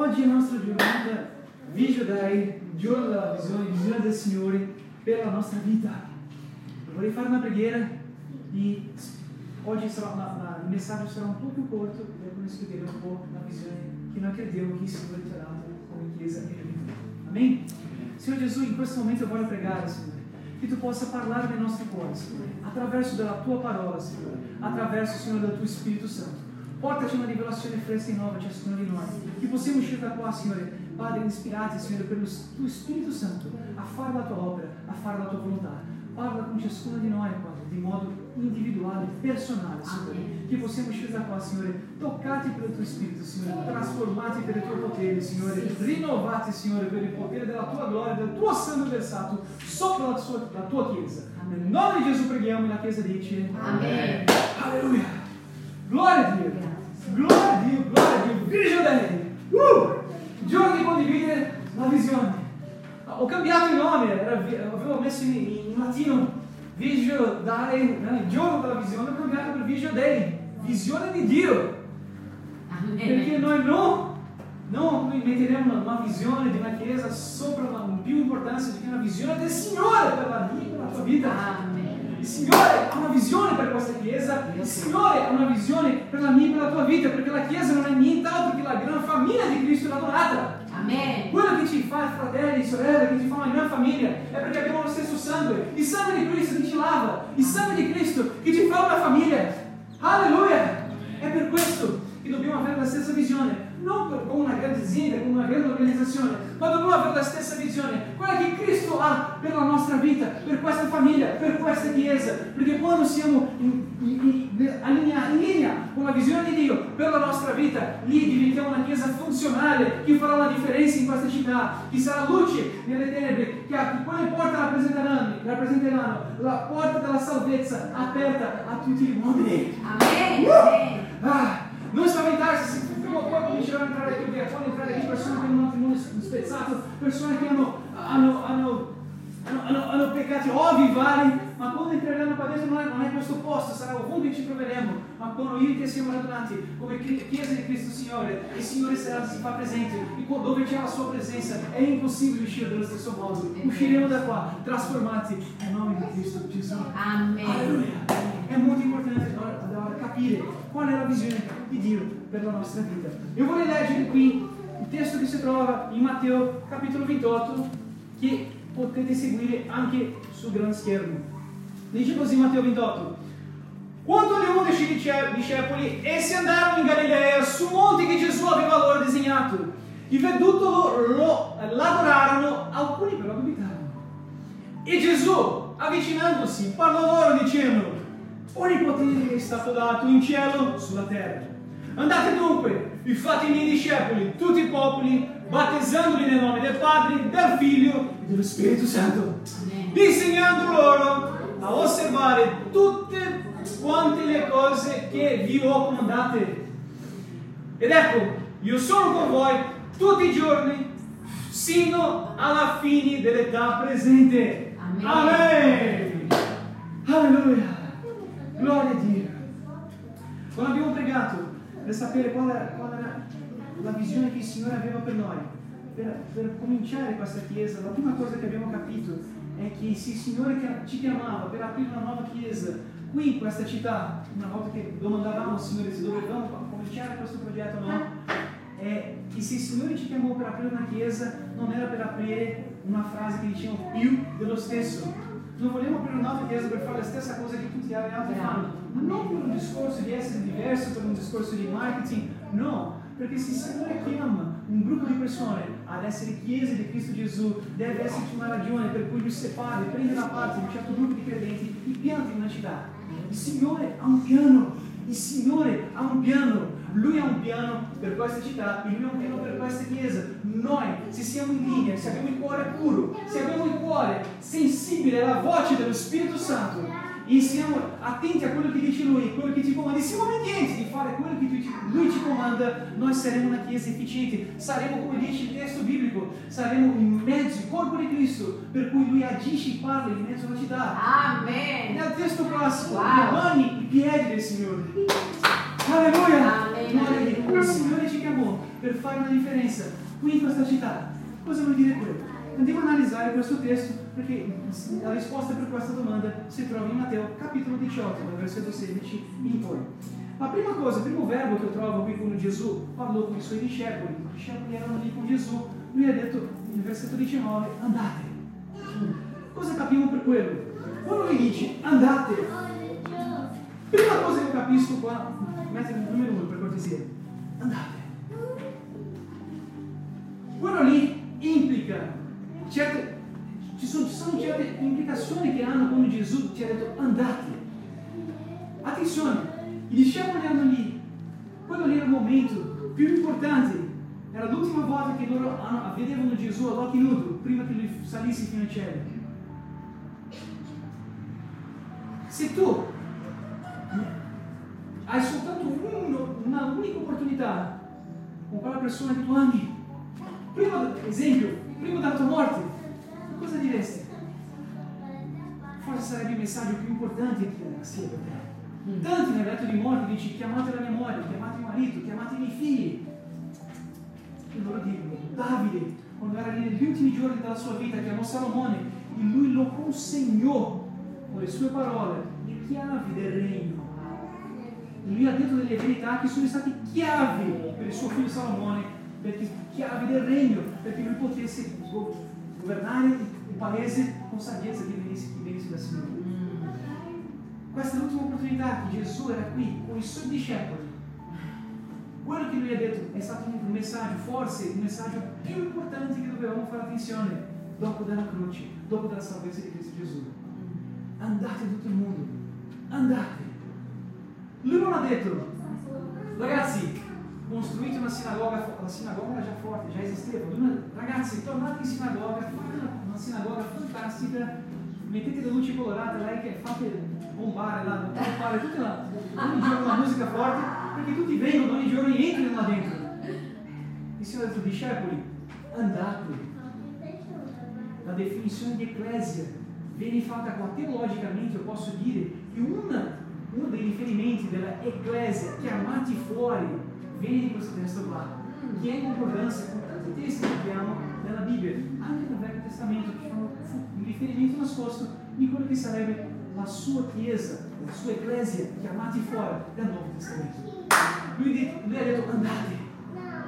oggi è la nostra giornata, Vigio Dai, giorno della visione, visione del Signore per la nostra vita. Vorrei fare una preghiera e oggi sarà una, una, il messaggio sarà un po' più corto per discutere un po' la visione che noi crediamo che il Signore ci ha dato come Chiesa e vita. Amen? Signore Gesù, in questo momento voglio pregare, Signore, che tu possa parlare nel nostro cuore, Signore, attraverso della tua parola, Signore, attraverso, Signore, del tuo Spirito Santo. Porta-te na liberação de fresca e nova a ciascuno di noi. Que possamos te da qua, Signore, Padre, ispirati, Senhor, pelo Teu Espírito Santo a Farda da tua Obra, a Farda da tua volontà. Parla com ciascuno de noi, Padre, de modo individual e Signore. Amém. Que possamos da paz, Senhor. Tocar-te pelo Teu Espírito, Senhor. Transformar-te pelo Teu poder, Senhor. Renovar-te, Senhor, pelo poder da Tua glória, da Tua santo versato, só pela Tua, da tua chiesa. Em nome de Jesus preghiamo la chiesa. Amém. Aleluia. Glória a Deus. Gloria a Dio, gloria a Dio. Vigio Dei. Uh! Giorno di condividere la visione. Ho cambiato il nome, avevo messo in, in latino Vigio Dei, il giorno della visione, ho cambiato per Vigio Dei, visione di Dio. Perché noi non, non metteremo una visione di una chiesa sopra la più importanza di una visione del Signore per la, per la tua vita. Il Signore ha una visione per questa Chiesa, il Signore ha una visione per la mia e per la tua vita, perché la Chiesa non è nient'altro che la gran famiglia di Cristo radunata. Amen. Quello che ci fa fratelli, sorelle, che ci fa una gran famiglia, è perché abbiamo lo stesso sangue. Il sangue di Cristo che ci lava, il sangue di Cristo che ci fa una famiglia. Alleluia! È per questo che dobbiamo avere la stessa visione non per, come una grande organizzazione, ma dobbiamo avere la stessa visione, quella che Cristo ha per la nostra vita, per questa famiglia, per questa Chiesa, perché quando siamo in, in, in, linea, in linea con la visione di Dio per la nostra vita, lì diventiamo una Chiesa funzionale, che farà la differenza in questa città, che sarà luce nelle tenebre, che, che quelle porte rappresenteranno, rappresenteranno la porta della salvezza aperta a tutti gli uomini. Amen. Uh! Ah, non spaventarsi se prima o poi cominceranno a entrare qui, diaconi, entrare qui, persone che hanno un matrimonio spezzato, persone che hanno, hanno, hanno, hanno, peccati ovvi vari, ma quando entreranno qua dentro non è, non è questo posto, sarà ovunque ci troveremo, ma quando io e te siamo radunati come Chiesa di Cristo Signore, il Signore sarà, si fa presente, e dove c'è la sua presenza è impossibile uscire dello stesso modo, usciremo da qua trasformati nel nome di Cristo Gesù. Amen. Alleluia. È molto importante capire qual è la visione di Dio per la nostra vita. Io vorrei leggere qui il testo che si trova in Matteo capitolo 28 che potete seguire anche sul gran schermo. Dice così Matteo 28. Quando agli undici discepoli, essi andarono in Galilea, su monte che Gesù aveva loro disegnato. E vedutolo lo l'adorarono, alcuni però dubitarono. E Gesù, avvicinandosi, parlò loro dicendo, ogni potere è stato dato in cielo sulla terra. Andate dunque e fate i miei discepoli, tutti i popoli, battezzandoli nel nome del Padre, del Figlio e dello Spirito Santo, insegnando loro a osservare tutte quante le cose che vi ho comandate. Ed ecco, io sono con voi tutti i giorni, sino alla fine dell'età presente. Amen. Amen. Alleluia. Gloria a Dio. Quando abbiamo pregato per sapere qual era, qual era la visione che il Signore aveva per noi, per, per, cominciare questa chiesa, la prima cosa che abbiamo capito è che se il Signore ci chiamava per aprire una nuova chiesa qui in questa città, una volta che domandavamo al Signore se dovevamo cominciare questo progetto o no, è che se il Signore ci chiamò per aprire una chiesa, non era per aprire una frase che diceva più dello stesso, non vogliamo aprire una nuova chiesa per fare la stessa cosa che tutti gli altri fanno, ma non per un discorso di essere diverso, per un discorso di marketing, no, perché se il Signore chiama un gruppo di persone ad essere chiese di Cristo Gesù, deve esserci una ragione per cui lui separa, prende da parte un certo gruppo di credenti e pianta in una città. Il Signore ha un piano, il Signore ha un piano, lui ha un piano per questa città e lui ha un piano per questa chiesa. Noi, se siamo in linea, se abbiamo il cuore puro, se abbiamo il cuore sensibile alla voce dello Spirito Santo e se atente àquilo que te instrui, aquilo que te comanda. E se o obediente e fala aquilo que te e te comanda, nós seremos aqui eficientes. Saremos como diz o texto bíblico, saremo mezzo, corpo de Cristo, per cui lui agisce e parla e mezzo ti dá. Amém. E o texto próximo. Levane e piede, Senhor. Aleluia. Amém. O Senhor é te chiamò é per fare una differenza. Qui in questa città, cosa vuol dire quello? Andiamo a analizzare questo testo perché la risposta per questa domanda si trova in Matteo capitolo 18, dal versetto 16 in poi. La prima cosa, il primo verbo che trovo qui con Gesù, parlò con i suoi discepoli, i discepoli erano lì con Gesù, lui ha detto nel versetto 19, andate. Cosa capiamo per quello? Quando lui dice andate, prima cosa che capisco qua, metti il numero uno per cortesia, andate. Certe, ci sono, ci sono certe implicazioni che hanno quando Gesù ti ha detto andate. Attenzione, i discepoli erano lì, quello lì era il momento più importante, era l'ultima volta che loro vedevano Gesù all'occhio nudo, prima che lui salisse fino al cielo. Se tu hai soltanto uno, una unica opportunità con quella persona che tu ami, prima, esempio, prima della tua morte, cosa diresti? Forse sarebbe il messaggio più importante che sia per te. Tanti nel letto di morte dici chiamate la mia moglie, chiamate il marito, chiamate i miei figli. E loro dicono, Davide, quando era lì negli ultimi giorni della sua vita, chiamò Salomone e lui lo consegnò con le sue parole le chiavi del regno. Lui ha detto delle verità che sono state chiavi per il suo figlio Salomone, perché chiavi del regno, perché lui potesse governare il paese con saggezza che venisse, che venisse da Signore. Questa è l'ultima opportunità che Gesù era qui con i suoi discepoli. Quello che lui ha detto è stato un messaggio, forse il messaggio più importante che dovevamo fare attenzione dopo della croce, dopo della salvezza di Cristo Gesù andate tutto il mondo, andate. Lui non ha detto, ragazzi, costruite una sinagoga, la sinagoga già forte, già esisteva. Ragazzi, tornate in sinagoga, fate una sinagoga fantastica, mettete le luci colorate, lei che fate bombare là, bombare tutta la, ogni giorno la musica forte, perché tutti vengono ogni giorno e entrano là dentro. Il Signore ha detto, discepoli, andate. La definizione di ecclesia viene fatta qua teologicamente, eu posso dire che una, uno dei riferimenti della Ecclesia chiamati fuori veículos que Deus lá, que é em concordância com tanto texto que é há na Bíblia, ainda é no Velho Testamento, que referimento escondido, em e quando que celebra a sua igreja, a sua eclésia, que é lá de fora, da Novo Testamento. Lui ha detto andate,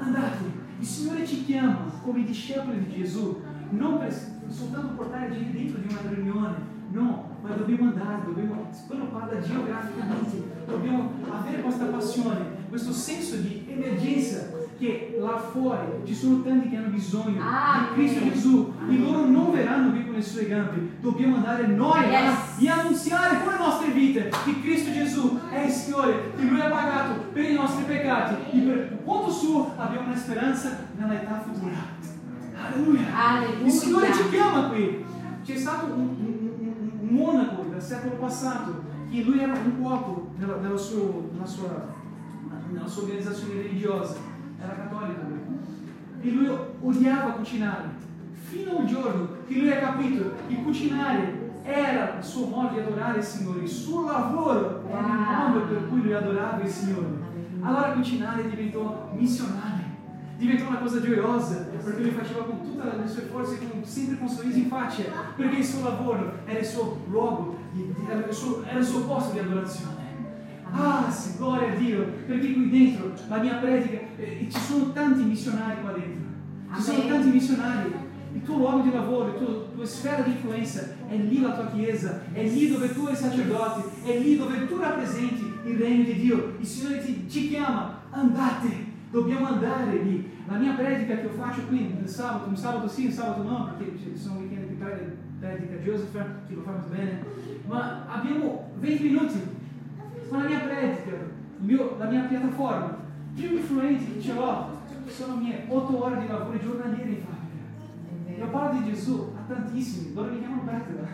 andate, il Signore é ti chiama come como di de Jesus, não soltando portare de dentro di una riunione, no, ma dobbiamo andare, dobbiamo sviluppare geograficamente, dobbiamo avere questa passione questo senso di emergenza che là fuori ci sono tanti che hanno bisogno ah, di Cristo yeah. Gesù e loro non verranno qui con le sue gambe dobbiamo andare noi yes. e annunziare con le nostre vite che Cristo Gesù è il Signore che Lui ha pagato per i nostri peccati e per conto suo abbiamo una speranza nella età futura Alleluia. Alleluia. Il Signore ci chiama qui. C'è stato un, un, un, un monaco del secolo passato che lui era un cuoco nella, nella, sua, nella, sua, nella sua organizzazione religiosa, era cattolico. E lui odiava cucinare, fino a un giorno che lui ha capito che cucinare era il suo modo di adorare il Signore, il suo lavoro era il modo per cui lui adorava il Signore. Allora cucinare diventò missionario diventò una cosa gioiosa, perché lui faceva con tutte le sue forze, con, sempre con un sorriso in faccia, perché il suo lavoro era il suo luogo, era il suo, era il suo posto di adorazione. Ah, sì, gloria a Dio, perché qui dentro la mia predica, eh, ci sono tanti missionari qua dentro, ci sono tanti missionari, il tuo luogo di lavoro, la tua, tua sfera di influenza è lì la tua chiesa, è lì dove tu sei sacerdote, è lì dove tu rappresenti il regno di Dio. Il Signore ti, ci chiama, andate, dobbiamo andare lì. La mia predica che io faccio qui il sabato, un sabato sì, un sabato no, perché ci sono weekend che predica Joseph, che lo fa molto bene, ma abbiamo 20 minuti con la mia predica, mio, la mia piattaforma. Più influenti che ce l'ho sono mie 8 ore di lavoro giornaliere in fabbrica. Io parlo di Gesù a tantissimi, loro mi chiamano Petra.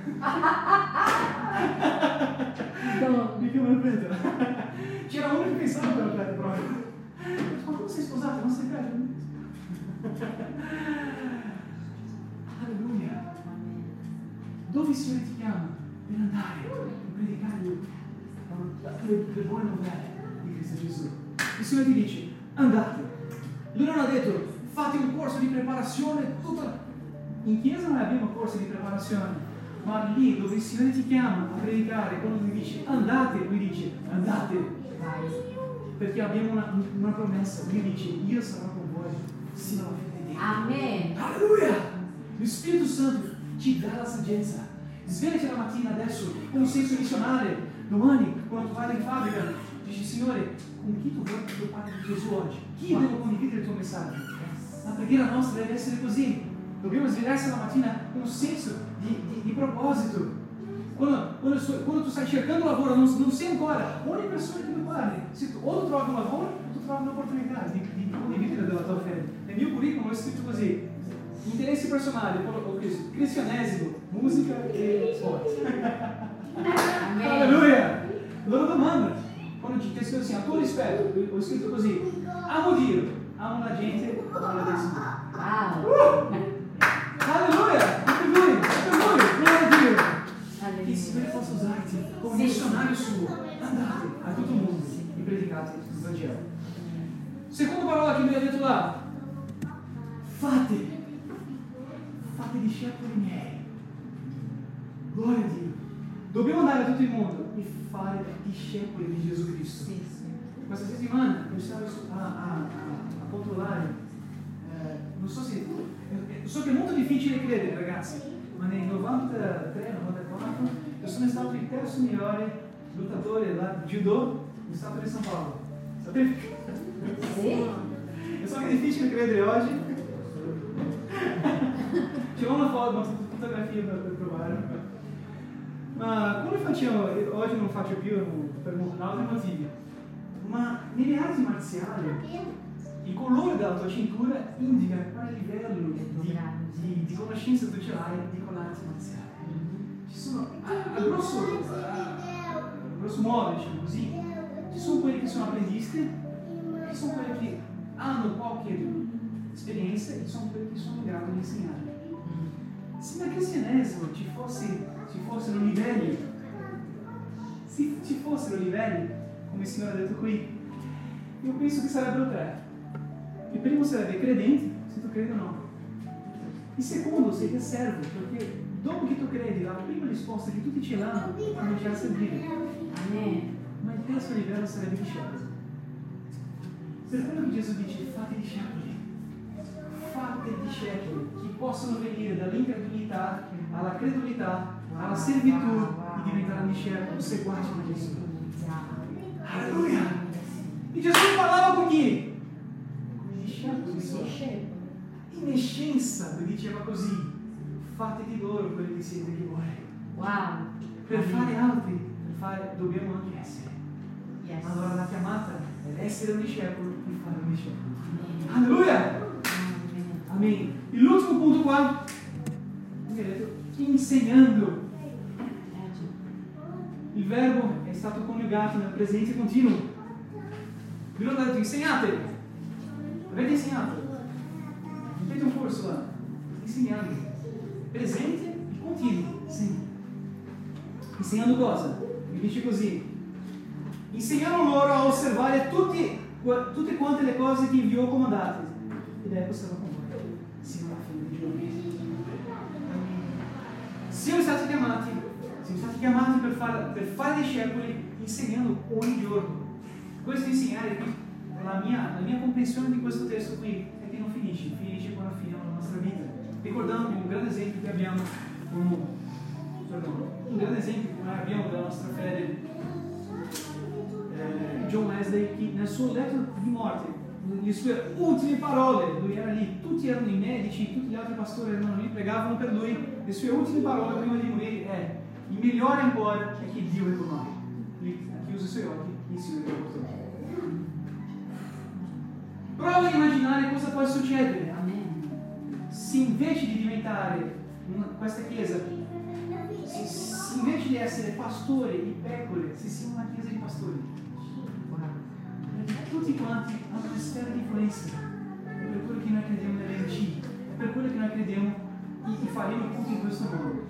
mi chiamano Petra. C'era uno che pensava per Petra proprio. Ma come sei sposato? Non sei bello? Alleluia. Dove il Signore ti chiama? Per andare a predicare le, le buone novelle di Cristo Gesù. Il Signore ti dice, andate. Lui non ha detto, fate un corso di preparazione, tutta... In chiesa non abbiamo corsi di preparazione, ma lì dove il Signore ti chiama a predicare, quando lui dice andate, lui dice andate, perché abbiamo una, una promessa, lui dice io sarò con voi sino alla fine tempi. Amen. Alleluia! Lo Spirito Santo ti dà la saggezza. Svegliati la mattina adesso con un senso missionario. Domani, quando vai in fabbrica, dici Signore, con chi tu vuoi che io parli di Gesù oggi? Chi devo condividere il tuo messaggio? La preghiera nostra deve essere così. Dobbiamo svegliarsi la mattina con un senso di, di, di proposito. Quando, quando, quando, tu stai cercando lavoro, non, non sei ancora ogni persona che tu parli. Se tu, o tu trovi un lavoro, o tu trovi un'opportunità di, di condividere della tua fede. Nel mio curriculum è scritto così: interessi personali, o cristianesimo, musica e sport. Alleluia! Loro domandano, quando ti chiesto assim, a tuo rispetto, ho scritto così: amo Dio, amo la gente, amo la decisão. Wow. Uh! Lui, per lui, gloria a Dio! Che il Signore possa usarti come Sì. missionario suo. Andate a tutto il mondo e predicate il Vangelo. Seconda parola che lui ha detto là. Fate. Fate discepoli miei. Gloria a Dio do meu todo mundo e fale da discípula de Jesus Cristo. Sim, sim. Mas essa semana eu estava a, a, a, a eh, não so se, assim. so che è molto difficile credere ragazzi, ma nel 93-94 io sono stato il terzo migliore lottatore de né, judo no estado de São Paulo. Sapete? Sim. Eu só que é difícil credere oggi. Tirou uma foto, uma fotografia para provar. Ma come io Oggi non faccio più per altri motivi. Ma nelle arti marziali il colore della tua cintura indica quale livello di, di, di conoscenza tu ce l'hai di quell'arte marziale. Ci sono, a, grosso, grosso modo, diciamo così, ci sono quelli che sono apprendisti e sono quelli che hanno qualche esperienza e sono quelli che sono in grado di insegnare. Se nel cristianesimo ci, fosse, ci fossero livelli, se ci fossero livelli, come il Signore ha detto qui, io penso che sarebbero tre. Il primo sarebbe credenti, se tu credi o no. Il secondo sei servo, perché dopo che tu credi, la prima risposta che tutti ce l'hanno a servire. Amen. Ma il terzo livello sarebbe discepolo. Per quello che Gesù dice, fate discepoli. Fate discepoli che possono venire dall'incredulità alla credulità, alla servitù e diventare discepoli, seguaci di Gesù. Alleluia! E Gesù parlava con chi? Con i discepoli. In essenza lui diceva così, fate di loro quello che siete di voi. Wow. Per fare altri, per fare, dobbiamo anche essere. Yes. Allora la chiamata è essere un discepolo e fare un discepolo. Alleluia! Amém. E no último ponto, qual? Ensinando. O verbo é stato conjugato, na presença contínua. Grande insegnate. Avete ensinato? Avete um curso lá? Ensinando. Presente e contínuo. Sim. Ensinando cosa? Mi dice così. Insegnano loro a osservare é tutti, tutte quante le cose che vi ho comandate. Ed ecco sarà comandate alla fine dei giorni. Siamo stati chiamati, siamo stati chiamati per fare, per fare discepoli insegnando ogni giorno. Questo insegnare qui, la mia, la mia comprensione di questo testo qui è che non finisce, finisce quando finiamo la nostra vita. Ricordandomi un grande esempio che abbiamo, un, perdone, un grande esempio che abbiamo della nostra fede, eh, John Wesley, che nel suo letto di morte, le sue ultime parole, lui era lì, tutti erano i medici, tutti gli altri pastori erano lì, pregavano per lui, le sue ultime parole prima di morire è il migliore ancora è che Dio è con noi. Lui ha chiuso i suoi occhi e lo portò. Prova a immaginare cosa può succedere Amen. se invece di diventare una- questa chiesa, se, se invece di essere pastori di pecore, se siamo una chiesa di pastori, tutti quanti hanno di influenza, è per quello che noi crediamo nell'NC, è per quello che noi crediamo e faremo tutto in questo modo.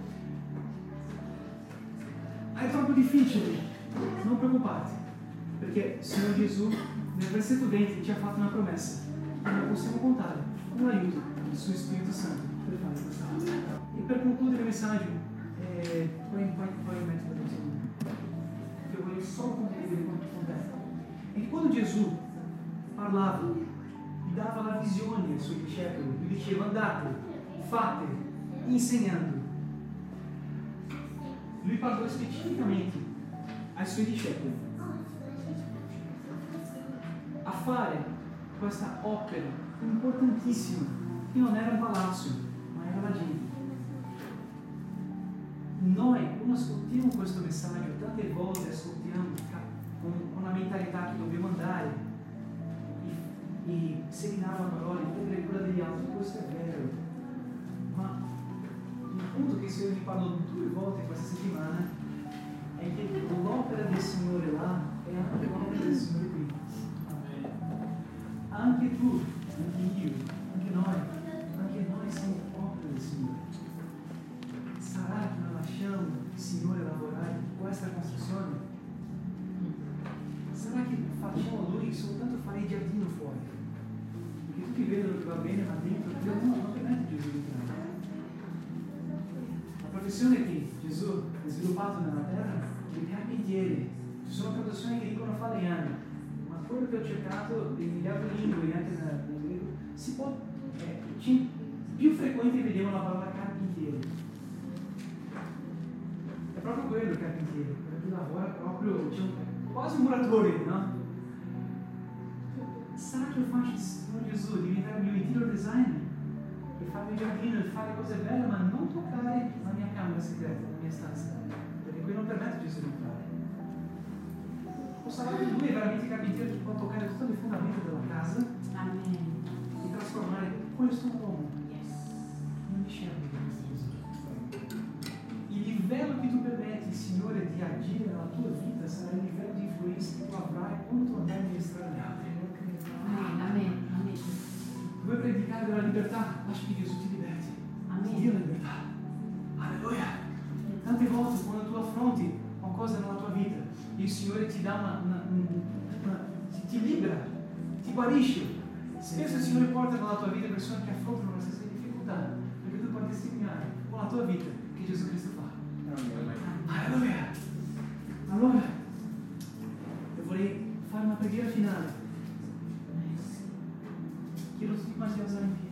È troppo difficile, non preoccupate, perché Signore Gesù nel versetto 20 ci ha fatto una promessa e noi possiamo contare con l'aiuto del suo Spirito Santo per fare questa cosa. E per concludere il messaggio, eh, poi, poi, poi metto la che io voglio solo condividere con, con te. E che quando parlava, gli dava la visione ai suoi discepoli, gli diceva andate, fate, insegnando. Lui parlò specificamente ai suoi discepoli a fare questa opera importantissima, che non era un palazzo, ma era la gente. Noi, quando ascoltiamo questo messaggio, tante volte ascoltiamo con, con la mentalità che dobbiamo andare e, e seminare la parola, prendere cura degli altri, questo è vero. Ma il punto che il Signore mi parlò due volte questa settimana è che l'opera del Signore là è anche l'opera del Signore qui. Anche tu, Lui soltanto fare il giardino fuori? Perché tutti vedono che va bene, ma dentro Dio no, non permette Gesù di entrare. La professione che Gesù ha sviluppato nella terra è il carpentiere. Ci sono professioni che dicono falegname, ma quello che ho cercato in altre lingue, anche nel greco, si può, eh, più frequente vediamo la parola carpentiere. È proprio quello il carpentiere, quello che lavora proprio, c'è quasi un muratore, no? Sarà che io faccio il Signore Gesù diventare il mio interior designer? E fare il giardino e fare cose belle, ma non toccare la mia camera segreta, la mia stanza, perché qui non permette Gesù di entrare. O sarà che lui è veramente carpentiere che può toccare tutte le fondamenta della casa Amen. e trasformare questo uomo Yes. in un discepolo di Cristo Gesù. Il livello che tu permetti, Signore, di agire nella tua vita sarà il livello di influenza che tu avrai quando tu andrai a ministrare agli altri. Amen. Amen. vuoi predicare della libertà, ma Gesù ti liberti. Amen. Dio è libertà. Alleluia. Tante volte quando tu affronti qualcosa nella tua vita, il Signore ti dà una, una, una, ti, ti libera, ti guarisce. Spesso il Signore porta nella tua vita persone che affrontano la stessa difficoltà, perché tu puoi testimoniare con la tua vita che Gesù Cristo fa. Alleluia. Allora, io vorrei fare una preghiera finale. Mas Deus é